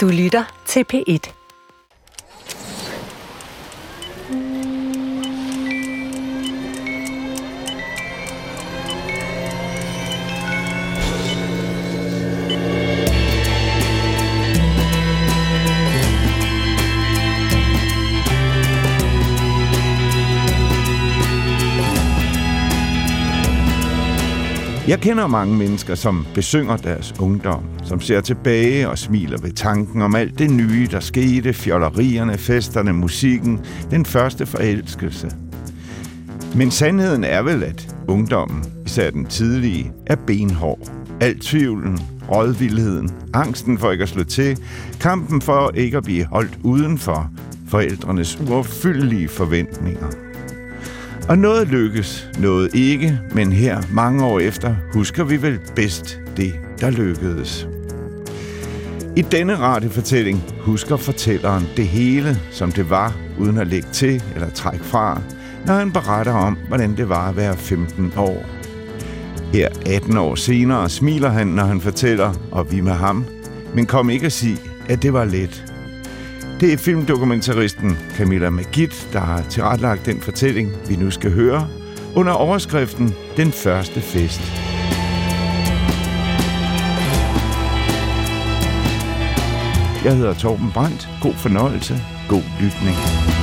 Du lytter til P1. Jeg kender mange mennesker, som besynger deres ungdom, som ser tilbage og smiler ved tanken om alt det nye, der skete, fjollerierne, festerne, musikken, den første forelskelse. Men sandheden er vel, at ungdommen, især den tidlige, er benhård. Alt tvivlen, rådvildheden, angsten for ikke at slå til, kampen for ikke at blive holdt udenfor, forældrenes uopfyldelige forventninger – og noget lykkes, noget ikke, men her, mange år efter, husker vi vel bedst det, der lykkedes. I denne radiofortælling husker fortælleren det hele, som det var, uden at lægge til eller trække fra, når han beretter om, hvordan det var at være 15 år. Her 18 år senere smiler han, når han fortæller, og vi med ham, men kom ikke at sige, at det var let. Det er filmdokumentaristen Camilla Magid, der har tilrettelagt den fortælling, vi nu skal høre, under overskriften Den første fest. Jeg hedder Torben Brandt. God fornøjelse. God lytning.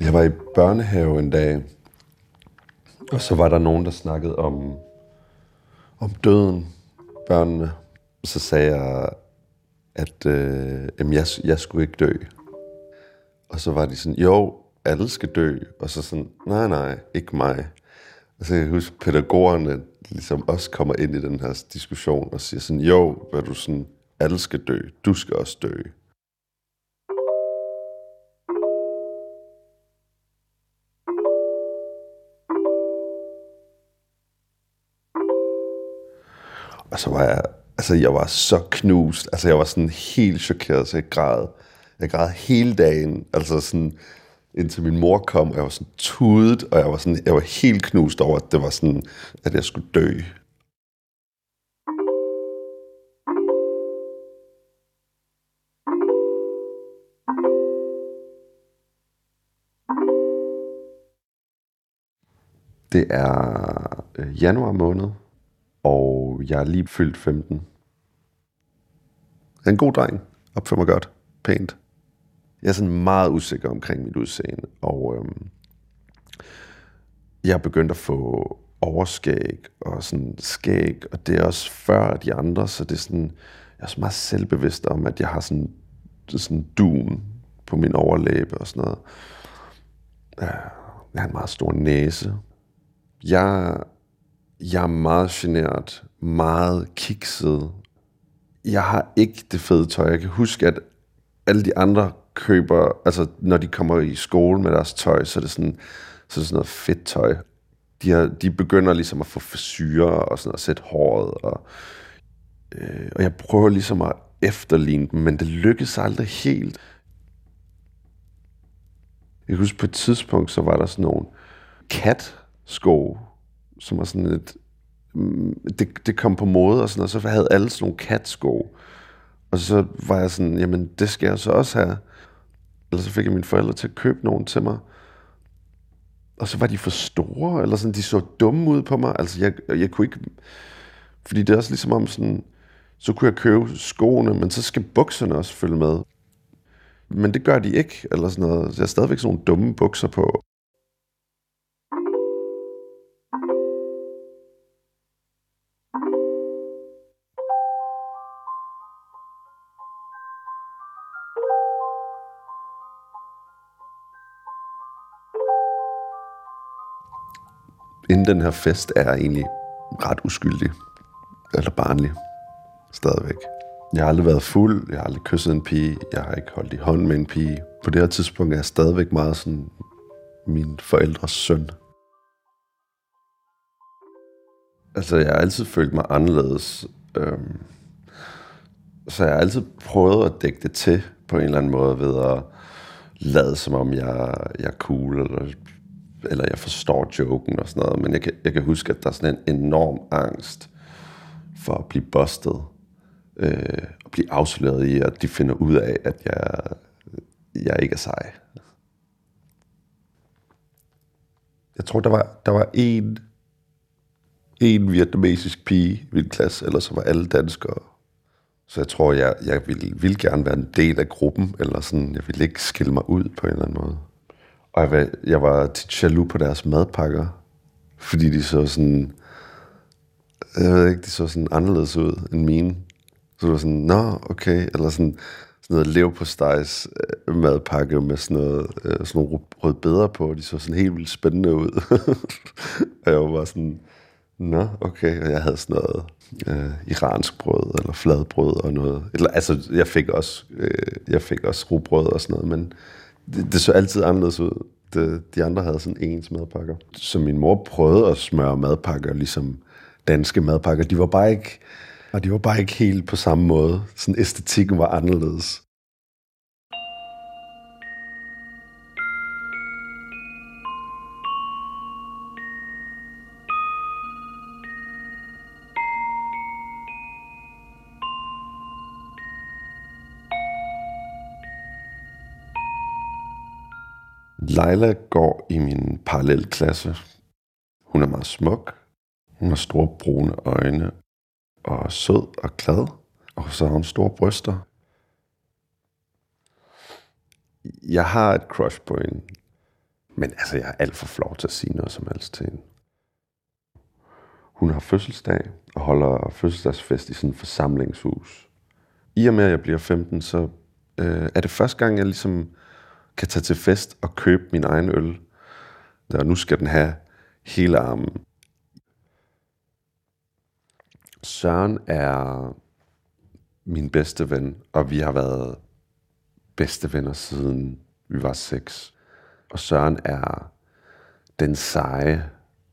Jeg var i børnehave en dag, og så var der nogen, der snakkede om, om døden, børnene. Så sagde jeg, at øh, jamen, jeg, jeg skulle ikke dø. Og så var de sådan, jo, alle skal dø. Og så sådan, nej, nej, ikke mig. Og så kan jeg huske, pædagogerne ligesom også kommer ind i den her diskussion og siger sådan, jo, hvad du sådan, alle skal dø, du skal også dø. Og så var jeg, altså jeg var så knust, altså jeg var sådan helt chokeret, så jeg græd. Jeg græd hele dagen, altså sådan, indtil min mor kom, og jeg var sådan tudet, og jeg var, sådan, jeg var helt knust over, at det var sådan, at jeg skulle dø. Det er øh, januar måned, og jeg er lige fyldt 15. Jeg er en god dreng, opfører mig godt, pænt. Jeg er sådan meget usikker omkring mit udseende, og øhm, jeg er begyndt at få overskæg og sådan skæg, og det er også før de andre, så det er sådan, jeg er så meget selvbevidst om, at jeg har sådan, sådan dun på min overlæbe og sådan noget. Jeg har en meget stor næse. Jeg jeg er meget generet, meget kikset. Jeg har ikke det fede tøj. Jeg kan huske, at alle de andre køber, altså når de kommer i skole med deres tøj, så er det sådan, så er det sådan noget fedt tøj. De, har, de begynder ligesom at få forsyre og sådan at sætte håret. Og, øh, og jeg prøver ligesom at efterligne dem, men det lykkes aldrig helt. Jeg kan huske på et tidspunkt, så var der sådan nogle kat-sko, som var sådan et... Mm, det, det kom på mode og sådan noget, så havde alle sådan nogle katsko. Og så var jeg sådan, jamen det skal jeg så også have. Eller så fik jeg mine forældre til at købe nogen til mig. Og så var de for store, eller sådan, de så dumme ud på mig. Altså jeg, jeg kunne ikke... Fordi det er også ligesom om sådan, så kunne jeg købe skoene, men så skal bukserne også følge med. Men det gør de ikke, eller sådan noget. Så jeg har stadigvæk sådan nogle dumme bukser på. Inden den her fest er jeg egentlig ret uskyldig. Eller barnlig. Stadigvæk. Jeg har aldrig været fuld, jeg har aldrig kysset en pige, jeg har ikke holdt i hånd med en pige. På det her tidspunkt er jeg stadigvæk meget sådan min forældres søn. Altså, jeg har altid følt mig anderledes. Øhm, så jeg har altid prøvet at dække det til på en eller anden måde ved at lade som om jeg, jeg er cool, eller, eller jeg forstår joken og sådan noget. Men jeg kan, jeg kan huske, at der er sådan en enorm angst for at blive bustet. Øh, og blive afsløret i, at de finder ud af, at jeg, jeg ikke er sej. Jeg tror, der var, der var en, en vietnamesisk pige i min klasse, eller så var alle danskere. Så jeg tror, jeg, jeg ville, ville gerne være en del af gruppen, eller sådan, jeg ville ikke skille mig ud på en eller anden måde. Og jeg var, jeg var tit jaloux på deres madpakker, fordi de så sådan, jeg ved ikke, de så sådan anderledes ud end mine. Så det var sådan, nå, okay, eller sådan, sådan noget leverpostejs øh, madpakke med sådan noget, øh, sådan nogle rødbeder på, de så sådan helt vildt spændende ud. og jeg var bare sådan, nå, okay, og jeg havde sådan noget øh, iransk brød, eller fladbrød og noget. Eller, altså, jeg fik også, øh, jeg fik også rugbrød og sådan noget, men det, det så altid anderledes ud. Det, de andre havde sådan ens madpakker. Så min mor prøvede at smøre madpakker, ligesom danske madpakker. De var bare ikke, og de var bare ikke helt på samme måde. Sådan æstetikken var anderledes. Leila går i min parallelklasse. Hun er meget smuk. Hun har store brune øjne og sød og glad. Og så har hun store bryster. Jeg har et crush på hende. Men altså, jeg er alt for flov til at sige noget som helst til hende. Hun har fødselsdag og holder fødselsdagsfest i sådan et forsamlingshus. I og med, at jeg bliver 15, så øh, er det første gang, jeg ligesom kan tage til fest og købe min egen øl. Og nu skal den have hele armen. Søren er min bedste ven, og vi har været bedste venner siden vi var seks. Og Søren er den seje,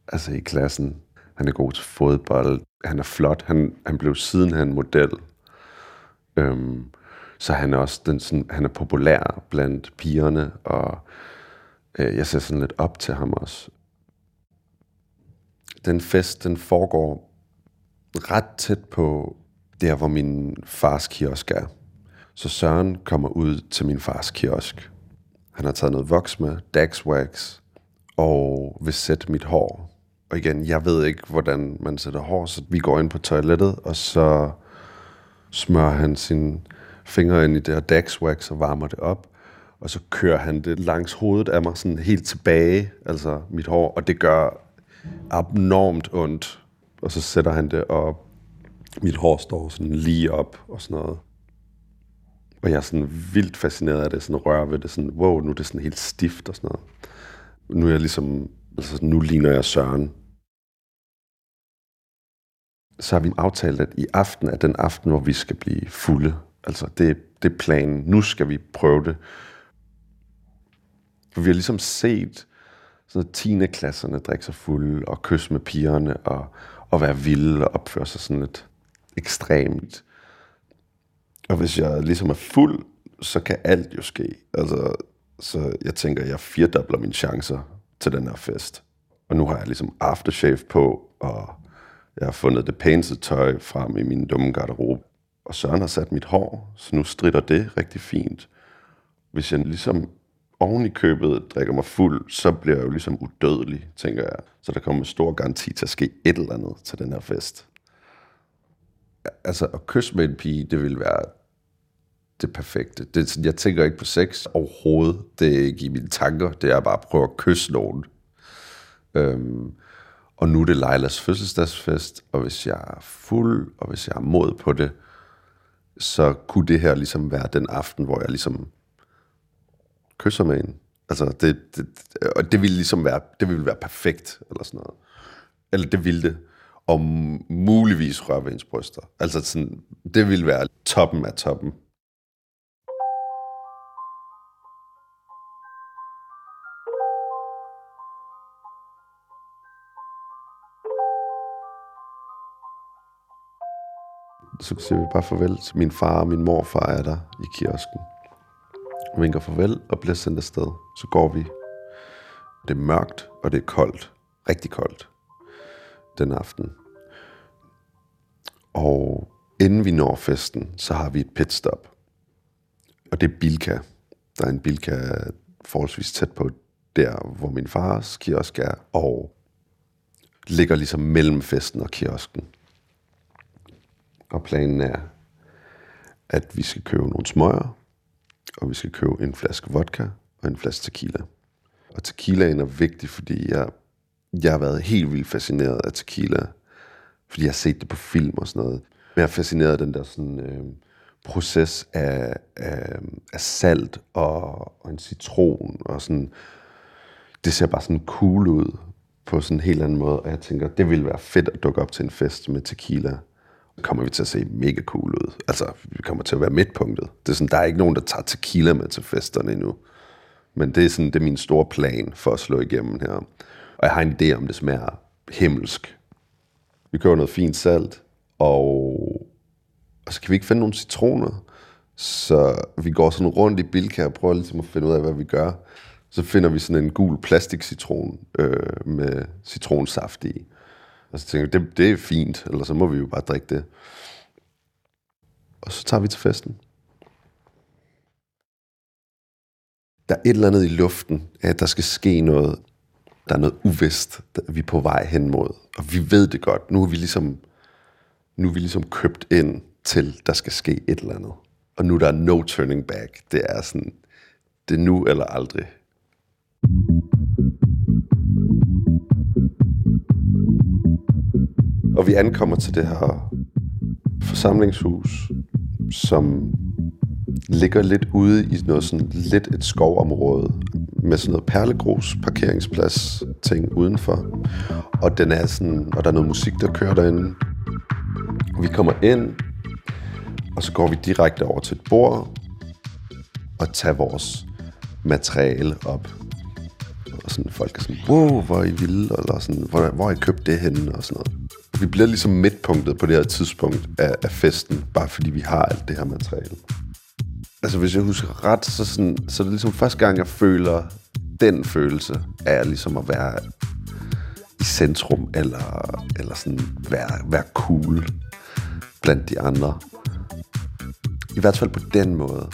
altså i klassen. Han er god til fodbold. Han er flot. Han, han blev sidenhen model. Øhm, så han er også den, sådan, han er populær blandt pigerne, og øh, jeg ser sådan lidt op til ham også. Den fest, den foregår ret tæt på der, hvor min fars kiosk er. Så Søren kommer ud til min fars kiosk. Han har taget noget voks med, Dax Wax, og vil sætte mit hår. Og igen, jeg ved ikke, hvordan man sætter hår, så vi går ind på toilettet, og så smører han sin fingre ind i det her Dax og varmer det op. Og så kører han det langs hovedet af mig, sådan helt tilbage, altså mit hår, og det gør abnormt ondt. Og så sætter han det, og mit hår står sådan lige op og sådan noget. Og jeg er sådan vildt fascineret af det, sådan rører ved det, sådan, wow, nu er det sådan helt stift og sådan noget. Nu er jeg ligesom, altså nu ligner jeg Søren. Så har vi aftalt, at i aften er den aften, hvor vi skal blive fulde. Altså, det, det er planen. Nu skal vi prøve det. For vi har ligesom set sådan 10. klasserne drikke sig fulde og kysse med pigerne og, og være vilde og opføre sig sådan lidt ekstremt. Og hvis jeg ligesom er fuld, så kan alt jo ske. Altså, så jeg tænker, jeg firdobler mine chancer til den her fest. Og nu har jeg ligesom aftershave på, og jeg har fundet det pæneste tøj frem i min dumme garderobe. Og Søren har sat mit hår, så nu strider det rigtig fint. Hvis jeg ligesom oven i købet drikker mig fuld, så bliver jeg jo ligesom udødelig, tænker jeg. Så der kommer stor garanti til at ske et eller andet til den her fest. Altså, at kysse med en pige, det vil være det perfekte. Det, jeg tænker ikke på sex overhovedet. Det er ikke i mine tanker. Det er bare at prøve at kysse nogen. Øhm, og nu er det Leilas fødselsdagsfest, og hvis jeg er fuld, og hvis jeg har mod på det, så kunne det her ligesom være den aften, hvor jeg ligesom kysser med en. Altså, det, det, og det ville ligesom være, det ville være perfekt, eller sådan noget. Eller det ville det. Og muligvis røre ved ens bryster. Altså, sådan, det ville være toppen af toppen. Så siger vi bare farvel til min far og min morfar er der i kiosken. Vi vinker farvel og bliver sendt afsted. Så går vi. Det er mørkt, og det er koldt. Rigtig koldt. Den aften. Og inden vi når festen, så har vi et pitstop. Og det er Bilka. Der er en Bilka forholdsvis tæt på der, hvor min fars kiosk er, og ligger ligesom mellem festen og kiosken. Og planen er, at vi skal købe nogle smøger, og vi skal købe en flaske vodka og en flaske tequila. Og tequilaen er vigtig, fordi jeg, jeg har været helt vildt fascineret af tequila, fordi jeg har set det på film og sådan noget. Men jeg er fascineret af den der sådan, øh, proces af, af, af salt og, og en citron og sådan. Det ser bare sådan cool ud på sådan en helt anden måde, og jeg tænker, det ville være fedt at dukke op til en fest med tequila kommer vi til at se mega cool ud. Altså, vi kommer til at være midtpunktet. Det er sådan, der er ikke nogen, der tager tequila med til festerne endnu. Men det er sådan, det er min store plan for at slå igennem her. Og jeg har en idé om, det smager himmelsk. Vi køber noget fint salt, og, og så kan vi ikke finde nogle citroner. Så vi går sådan rundt i Bilka og prøver ligesom at finde ud af, hvad vi gør. Så finder vi sådan en gul plastikcitron øh, med citronsaft i. Og så tænker vi, det, det er fint, eller så må vi jo bare drikke det. Og så tager vi til festen. Der er et eller andet i luften, at der skal ske noget. Der er noget uvist, vi er på vej hen mod. Og vi ved det godt. Nu er vi ligesom, nu er vi ligesom købt ind til, der skal ske et eller andet. Og nu der er no turning back. Det er sådan, det er nu eller aldrig. Og vi ankommer til det her forsamlingshus, som ligger lidt ude i noget sådan lidt et skovområde med sådan noget perlegrus parkeringsplads ting udenfor. Og den er sådan, og der er noget musik, der kører derinde. Vi kommer ind, og så går vi direkte over til et bord og tager vores materiale op. Og sådan, folk er sådan, wow, hvor er I vilde, eller sådan, hvor, hvor har I købt det henne, og sådan noget. Vi bliver ligesom midtpunktet på det her tidspunkt af, af festen, bare fordi vi har alt det her materiale. Altså hvis jeg husker ret, så, sådan, så er det ligesom første gang, jeg føler den følelse af ligesom at være i centrum, eller, eller sådan være, være cool blandt de andre. I hvert fald på den måde.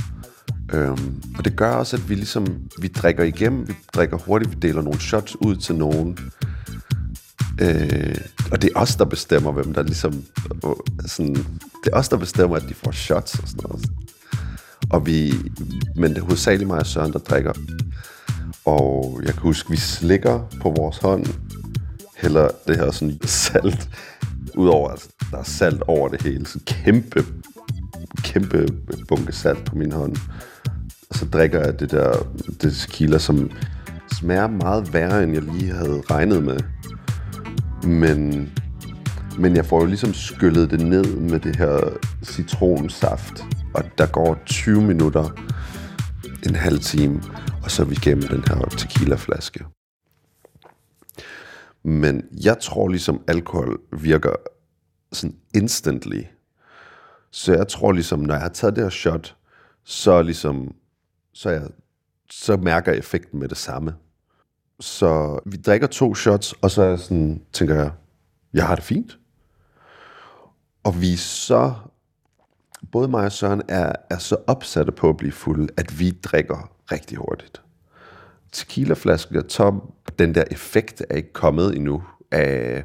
Øhm, og det gør også, at vi ligesom, vi drikker igennem, vi drikker hurtigt, vi deler nogle shots ud til nogen. Øh, og det er os, der bestemmer, hvem der ligesom... Øh, sådan, det er os, der bestemmer, at de får shots og sådan noget. Og vi, men det er hovedsageligt mig og Søren, der drikker. Og jeg kan huske, vi slikker på vores hånd, hælder det her sådan salt udover, altså, der er salt over det hele. Så kæmpe, kæmpe bunke salt på min hånd. Og så drikker jeg det der det tequila, som smager meget værre, end jeg lige havde regnet med. Men, men jeg får jo ligesom skyllet det ned med det her citronsaft. Og der går 20 minutter, en halv time, og så er vi igennem den her tequila-flaske. Men jeg tror ligesom, alkohol virker sådan instantly. Så jeg tror ligesom, når jeg har taget det her shot, så ligesom, så, jeg, så mærker jeg effekten med det samme. Så vi drikker to shots, og så sådan, tænker jeg, jeg har det fint. Og vi så, både mig og Søren er, er så opsatte på at blive fulde, at vi drikker rigtig hurtigt. Tequilaflasken er tom. Den der effekt er ikke kommet endnu af,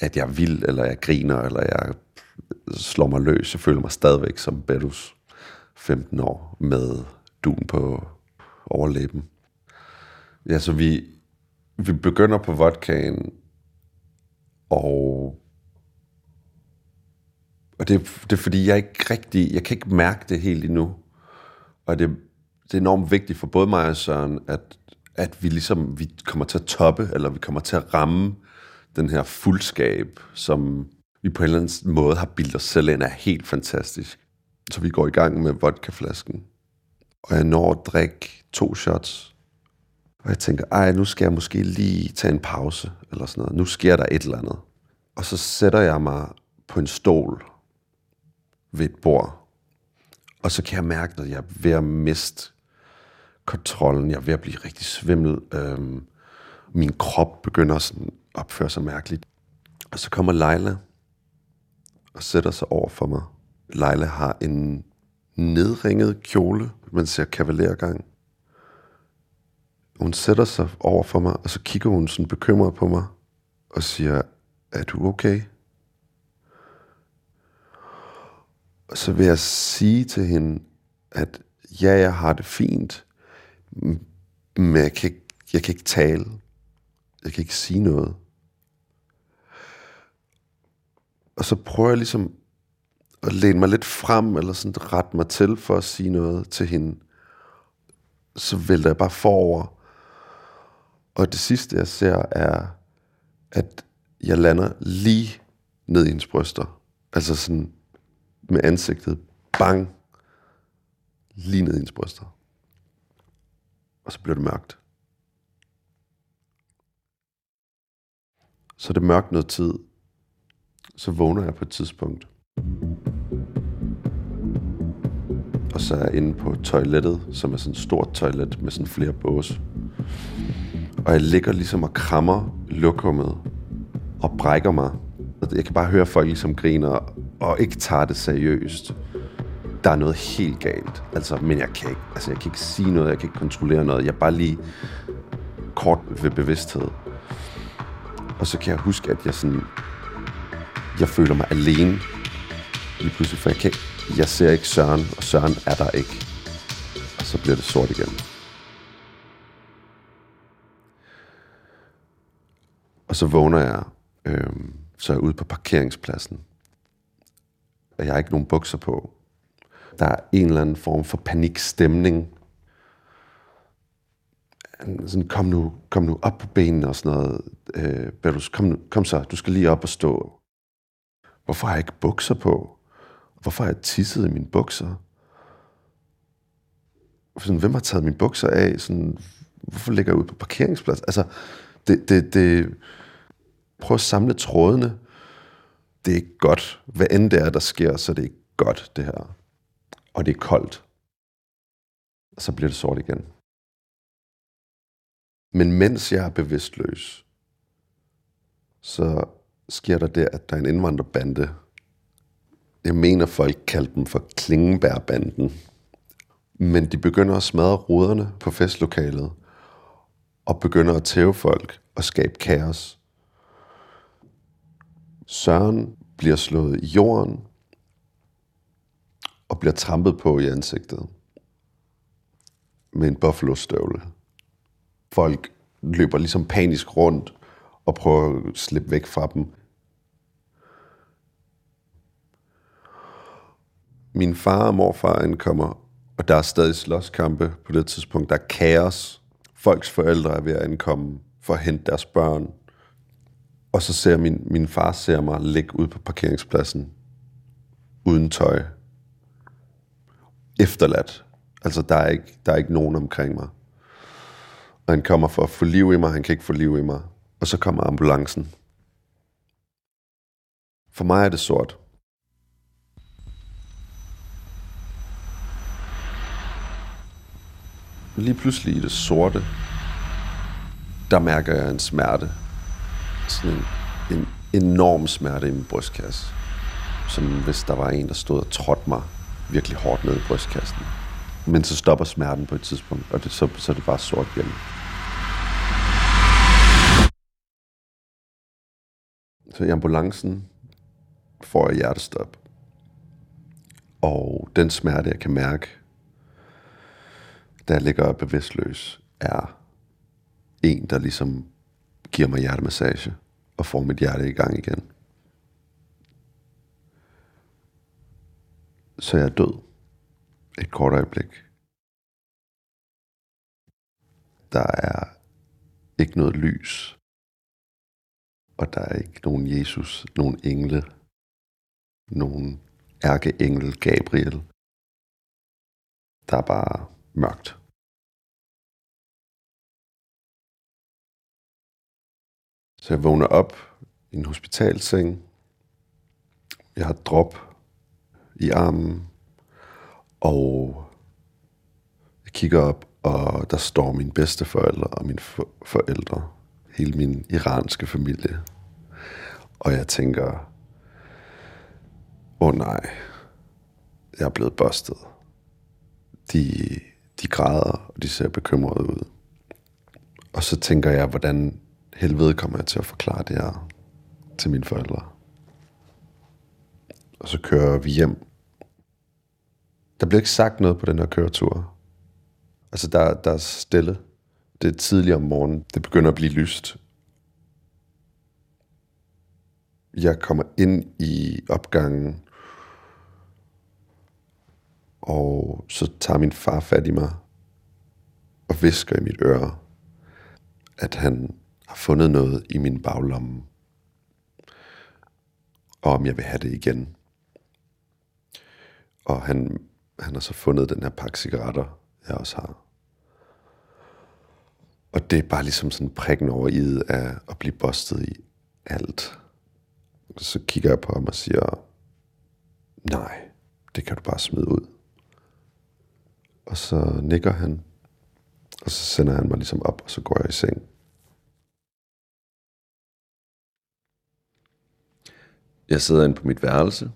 at jeg er vild, eller jeg griner, eller jeg slår mig løs. Jeg føler mig stadigvæk som Bedus 15 år med duen på overlæben. Ja, så vi, vi begynder på vodkaen, og, og det, det er fordi, jeg ikke rigtig, jeg kan ikke mærke det helt endnu. Og det, det er enormt vigtigt for både mig og Søren, at, at vi ligesom, vi kommer til at toppe, eller vi kommer til at ramme den her fuldskab, som vi på en eller anden måde har bildet os selv ind, er helt fantastisk. Så vi går i gang med vodkaflasken. Og jeg når at drikke to shots, og jeg tænker, ej, nu skal jeg måske lige tage en pause, eller sådan noget. Nu sker der et eller andet. Og så sætter jeg mig på en stol, ved et bord. Og så kan jeg mærke, at jeg er ved at miste kontrollen. Jeg er ved at blive rigtig svimmel. Øhm, min krop begynder sådan at opføre sig mærkeligt. Og så kommer Leila og sætter sig over for mig. Leila har en nedringet kjole, man ser kavalergang. Hun sætter sig over for mig, og så kigger hun sådan bekymret på mig og siger, er du okay? Og så vil jeg sige til hende, at ja, jeg har det fint, men jeg kan ikke, jeg kan ikke tale. Jeg kan ikke sige noget. Og så prøver jeg ligesom at læne mig lidt frem, eller sådan rette mig til for at sige noget til hende. Så vælter jeg bare forover. Og det sidste, jeg ser, er, at jeg lander lige ned i hendes bryster. Altså sådan med ansigtet. Bang! Lige ned i hendes bryster. Og så bliver det mørkt. Så er det mørkt noget tid. Så vågner jeg på et tidspunkt. Og så er jeg inde på toilettet, som er sådan et stort toilet med sådan flere bås. Og jeg ligger ligesom og krammer lokummet og brækker mig. Jeg kan bare høre folk ligesom griner og ikke tager det seriøst. Der er noget helt galt. Altså, men jeg kan, ikke, altså, jeg kan ikke sige noget, jeg kan ikke kontrollere noget. Jeg er bare lige kort ved bevidsthed. Og så kan jeg huske, at jeg sådan... Jeg føler mig alene lige pludselig, for jeg, kan, jeg ser ikke Søren, og Søren er der ikke. Og så bliver det sort igen. Og så vågner jeg, øh, så er jeg ude på parkeringspladsen. Og jeg har ikke nogen bukser på. Der er en eller anden form for panikstemning. Sådan, kom nu, kom nu op på benene og sådan noget. Øh, Berlus, kom, nu, kom så, du skal lige op og stå. Hvorfor har jeg ikke bukser på? Hvorfor har jeg tisset i mine bukser? Sådan, hvem har taget mine bukser af? Sådan, hvorfor ligger jeg ude på parkeringsplads? Altså, det, det, det, prøv at samle trådene. Det er ikke godt. Hvad end det er, der sker, så det er ikke godt, det her. Og det er koldt. Og så bliver det sort igen. Men mens jeg er bevidstløs, så sker der det, at der er en indvandrerbande. Jeg mener, folk kaldte dem for Klingenbærbanden. Men de begynder at smadre ruderne på festlokalet, og begynder at tæve folk og skabe kaos. Søren bliver slået i jorden og bliver trampet på i ansigtet med en buffalo-støvle. Folk løber ligesom panisk rundt og prøver at slippe væk fra dem. Min far og morfar ankommer, og der er stadig slåskampe på det tidspunkt. Der er kaos. Folks forældre er ved at ankomme for at hente deres børn. Og så ser min, min far ser mig ligge ud på parkeringspladsen uden tøj. Efterladt. Altså, der er, ikke, der er ikke nogen omkring mig. Og han kommer for at få liv i mig, han kan ikke få liv i mig. Og så kommer ambulancen. For mig er det sort. Lige pludselig i det sorte, der mærker jeg en smerte. Sådan en, en enorm smerte i min brystkasse. Som hvis der var en, der stod og trådte mig virkelig hårdt ned i brystkassen. Men så stopper smerten på et tidspunkt, og det, så, så er det bare sort igen. Så i ambulancen får jeg hjertestop. Og den smerte, jeg kan mærke, da jeg ligger bevidstløs, er en, der ligesom giver mig hjertemassage og får mit hjerte i gang igen. Så jeg er død. Et kort øjeblik. Der er ikke noget lys. Og der er ikke nogen Jesus, nogen engle, nogen ærkeengel Gabriel. Der er bare mørkt. Så jeg vågner op i en hospitalseng. Jeg har drop i armen, og jeg kigger op, og der står mine bedsteforældre og mine for- forældre, hele min iranske familie. Og jeg tænker, åh oh nej, jeg er blevet bustet. De, de græder, og de ser bekymrede ud. Og så tænker jeg, hvordan helvede kommer jeg til at forklare det her til mine forældre. Og så kører vi hjem. Der bliver ikke sagt noget på den her køretur. Altså, der, der er stille. Det er tidligt om morgenen. Det begynder at blive lyst. Jeg kommer ind i opgangen, og så tager min far fat i mig og visker i mit øre, at han har fundet noget i min baglomme, og om jeg vil have det igen. Og han, han har så fundet den her pakke cigaretter, jeg også har. Og det er bare ligesom sådan prikken over i af at blive bustet i alt. Så kigger jeg på ham og siger, nej, det kan du bare smide ud. Og så nikker han, og så sender han mig ligesom op, og så går jeg i seng. Jeg sidder inde på mit værelse,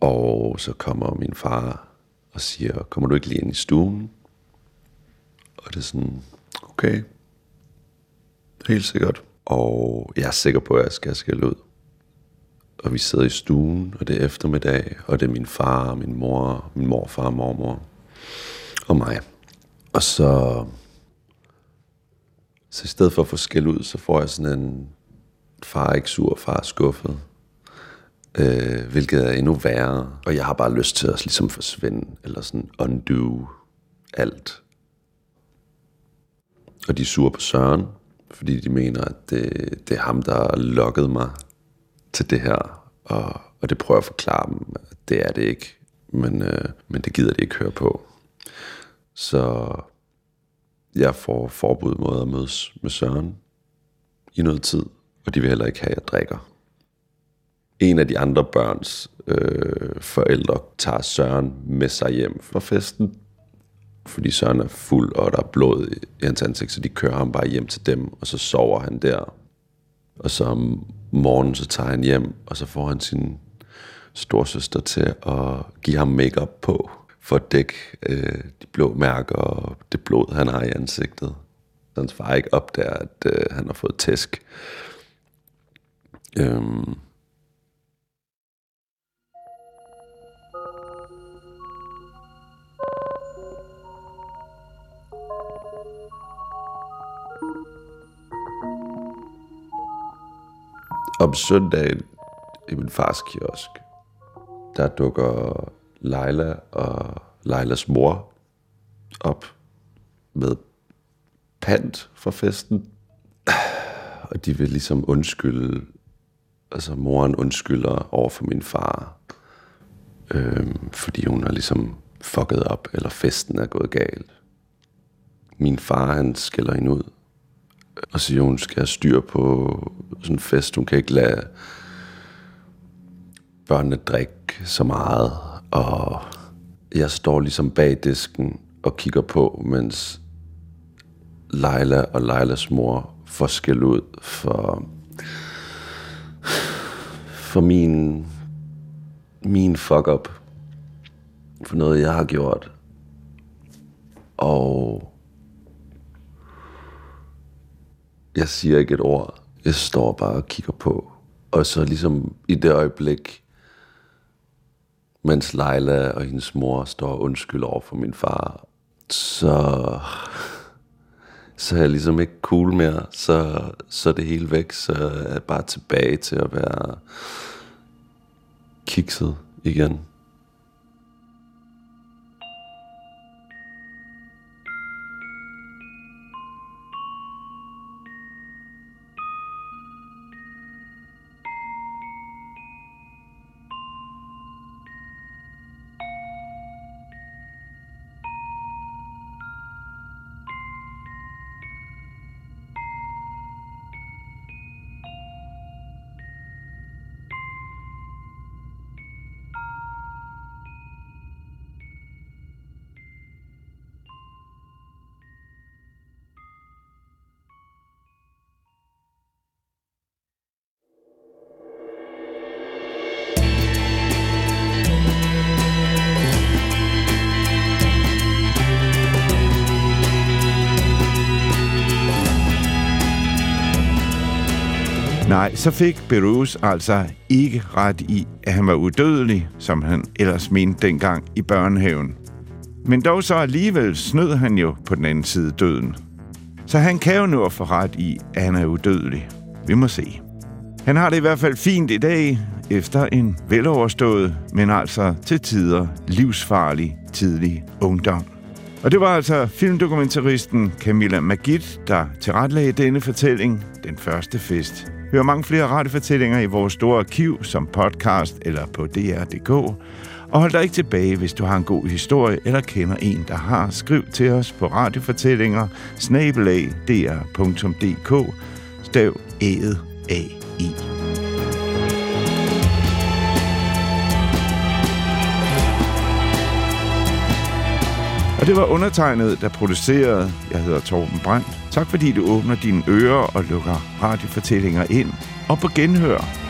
og så kommer min far og siger, kommer du ikke lige ind i stuen? Og det er sådan, okay, helt sikkert. Og jeg er sikker på, at jeg skal skælde ud. Og vi sidder i stuen, og det er eftermiddag, og det er min far, min mor, min morfar, mormor og mig. Og så, så i stedet for at få skæld ud, så får jeg sådan en far er ikke sur, far er skuffet. Øh, hvilket er endnu værre. Og jeg har bare lyst til at ligesom forsvinde, eller sådan undo alt. Og de er sure på Søren, fordi de mener, at det, det er ham, der har mig til det her. Og, og det prøver jeg at forklare dem, at det er det ikke. Men, øh, men det gider de ikke høre på. Så jeg får forbud mod at mødes med Søren i noget tid, og de vil heller ikke have, at jeg drikker. En af de andre børns øh, forældre tager Søren med sig hjem fra festen, fordi Søren er fuld, og der er blod i hans ansigt, så de kører ham bare hjem til dem, og så sover han der. Og så om morgenen, så tager han hjem, og så får han sin storsøster til at give ham makeup på, for at dække øh, de blå mærker og det blod, han har i ansigtet. Så hans far ikke opdager, at øh, han har fået tæsk. Øhm. Om søndagen i min fars kiosk, der dukker Leila og Leilas mor op med pant for festen. Og de vil ligesom undskylde, altså moren undskylder over for min far, øhm, fordi hun har ligesom fucket op, eller festen er gået galt. Min far, han skælder hende ud, øh, og siger, hun skal have styr på sådan en fest. Hun kan ikke lade børnene drikke så meget, og jeg står ligesom bag disken og kigger på, mens Leila og Leilas mor får skæld ud for, for min, min fuck up. For noget, jeg har gjort. Og jeg siger ikke et ord. Jeg står bare og kigger på. Og så ligesom i det øjeblik, mens Leila og hendes mor står undskyld over for min far, så, så er jeg ligesom ikke cool mere. Så, så er det hele væk, så er jeg bare tilbage til at være kikset igen. Nej, så fik Berus altså ikke ret i, at han var udødelig, som han ellers mente dengang i børnehaven. Men dog så alligevel snød han jo på den anden side døden. Så han kan jo nu få ret i, at han er udødelig. Vi må se. Han har det i hvert fald fint i dag, efter en veloverstået, men altså til tider livsfarlig tidlig ungdom. Og det var altså filmdokumentaristen Camilla Magid, der tilrettelagde denne fortælling, Den Første Fest. Hør mange flere radiofortællinger i vores store arkiv som podcast eller på dr.dk. Og hold dig ikke tilbage, hvis du har en god historie eller kender en, der har. Skriv til os på radiofortællinger snabelag.dr.dk Stav æget A-I. Og det var undertegnet, der producerede. Jeg hedder Torben Brandt. Tak fordi du åbner dine ører og lukker radiofortællinger ind. Og på genhør.